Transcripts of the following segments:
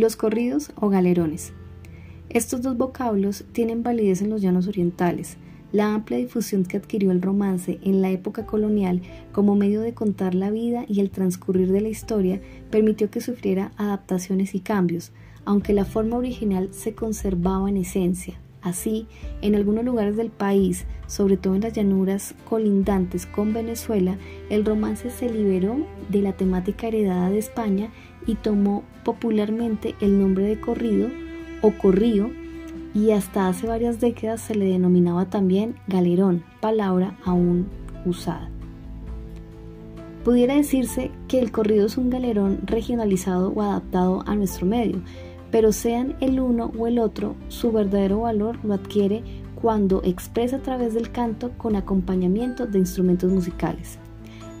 Los corridos o galerones. Estos dos vocablos tienen validez en los llanos orientales. La amplia difusión que adquirió el romance en la época colonial como medio de contar la vida y el transcurrir de la historia permitió que sufriera adaptaciones y cambios, aunque la forma original se conservaba en esencia. Así, en algunos lugares del país, sobre todo en las llanuras colindantes con Venezuela, el romance se liberó de la temática heredada de España y tomó popularmente el nombre de corrido o corrío y hasta hace varias décadas se le denominaba también galerón, palabra aún usada. Pudiera decirse que el corrido es un galerón regionalizado o adaptado a nuestro medio, pero sean el uno o el otro, su verdadero valor lo adquiere cuando expresa a través del canto con acompañamiento de instrumentos musicales.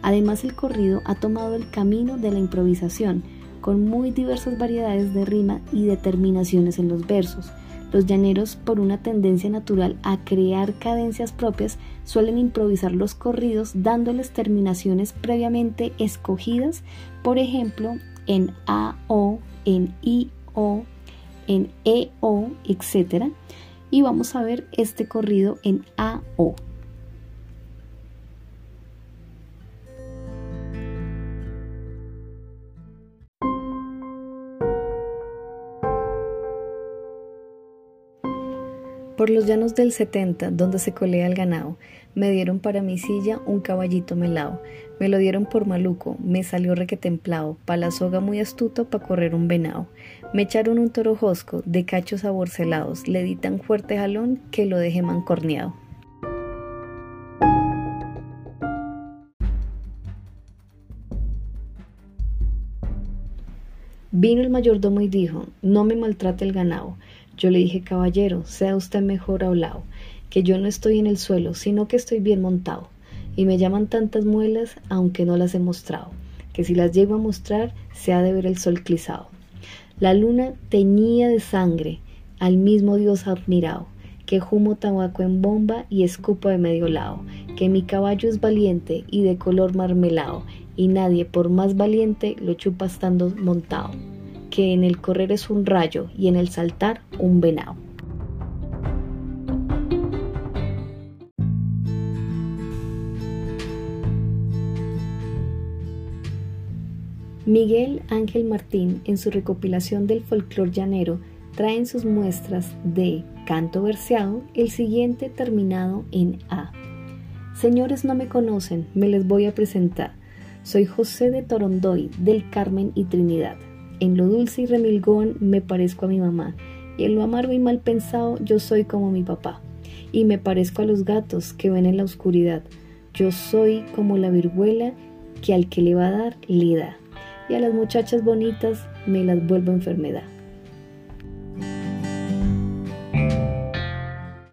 Además, el corrido ha tomado el camino de la improvisación, con muy diversas variedades de rima y determinaciones en los versos. Los llaneros, por una tendencia natural a crear cadencias propias, suelen improvisar los corridos dándoles terminaciones previamente escogidas, por ejemplo, en A, O, en I, o, en EO, etc. Y vamos a ver este corrido en AO. Por los llanos del 70, donde se colea el ganado, me dieron para mi silla un caballito melao. Me lo dieron por maluco, me salió requetemplao, pa' la soga muy astuto pa' correr un venado. Me echaron un toro josco, de cachos aborcelados, le di tan fuerte jalón que lo dejé mancorneado. Vino el mayordomo y dijo, no me maltrate el ganado. Yo le dije, caballero, sea usted mejor hablado, que yo no estoy en el suelo, sino que estoy bien montado. Y me llaman tantas muelas, aunque no las he mostrado, que si las llego a mostrar, se ha de ver el sol clisado. La luna teñía de sangre, al mismo Dios admirado, que humo tabaco en bomba y escupo de medio lado, que mi caballo es valiente y de color marmelado, y nadie por más valiente lo chupa estando montado que en el correr es un rayo y en el saltar un venado. Miguel Ángel Martín, en su recopilación del folclor llanero, trae en sus muestras de canto verseado el siguiente terminado en A. Señores no me conocen, me les voy a presentar. Soy José de Torondoy, del Carmen y Trinidad. En lo dulce y remilgón me parezco a mi mamá, y en lo amargo y mal pensado yo soy como mi papá. Y me parezco a los gatos que ven en la oscuridad. Yo soy como la viruela que al que le va a dar, le da. Y a las muchachas bonitas me las vuelvo enfermedad.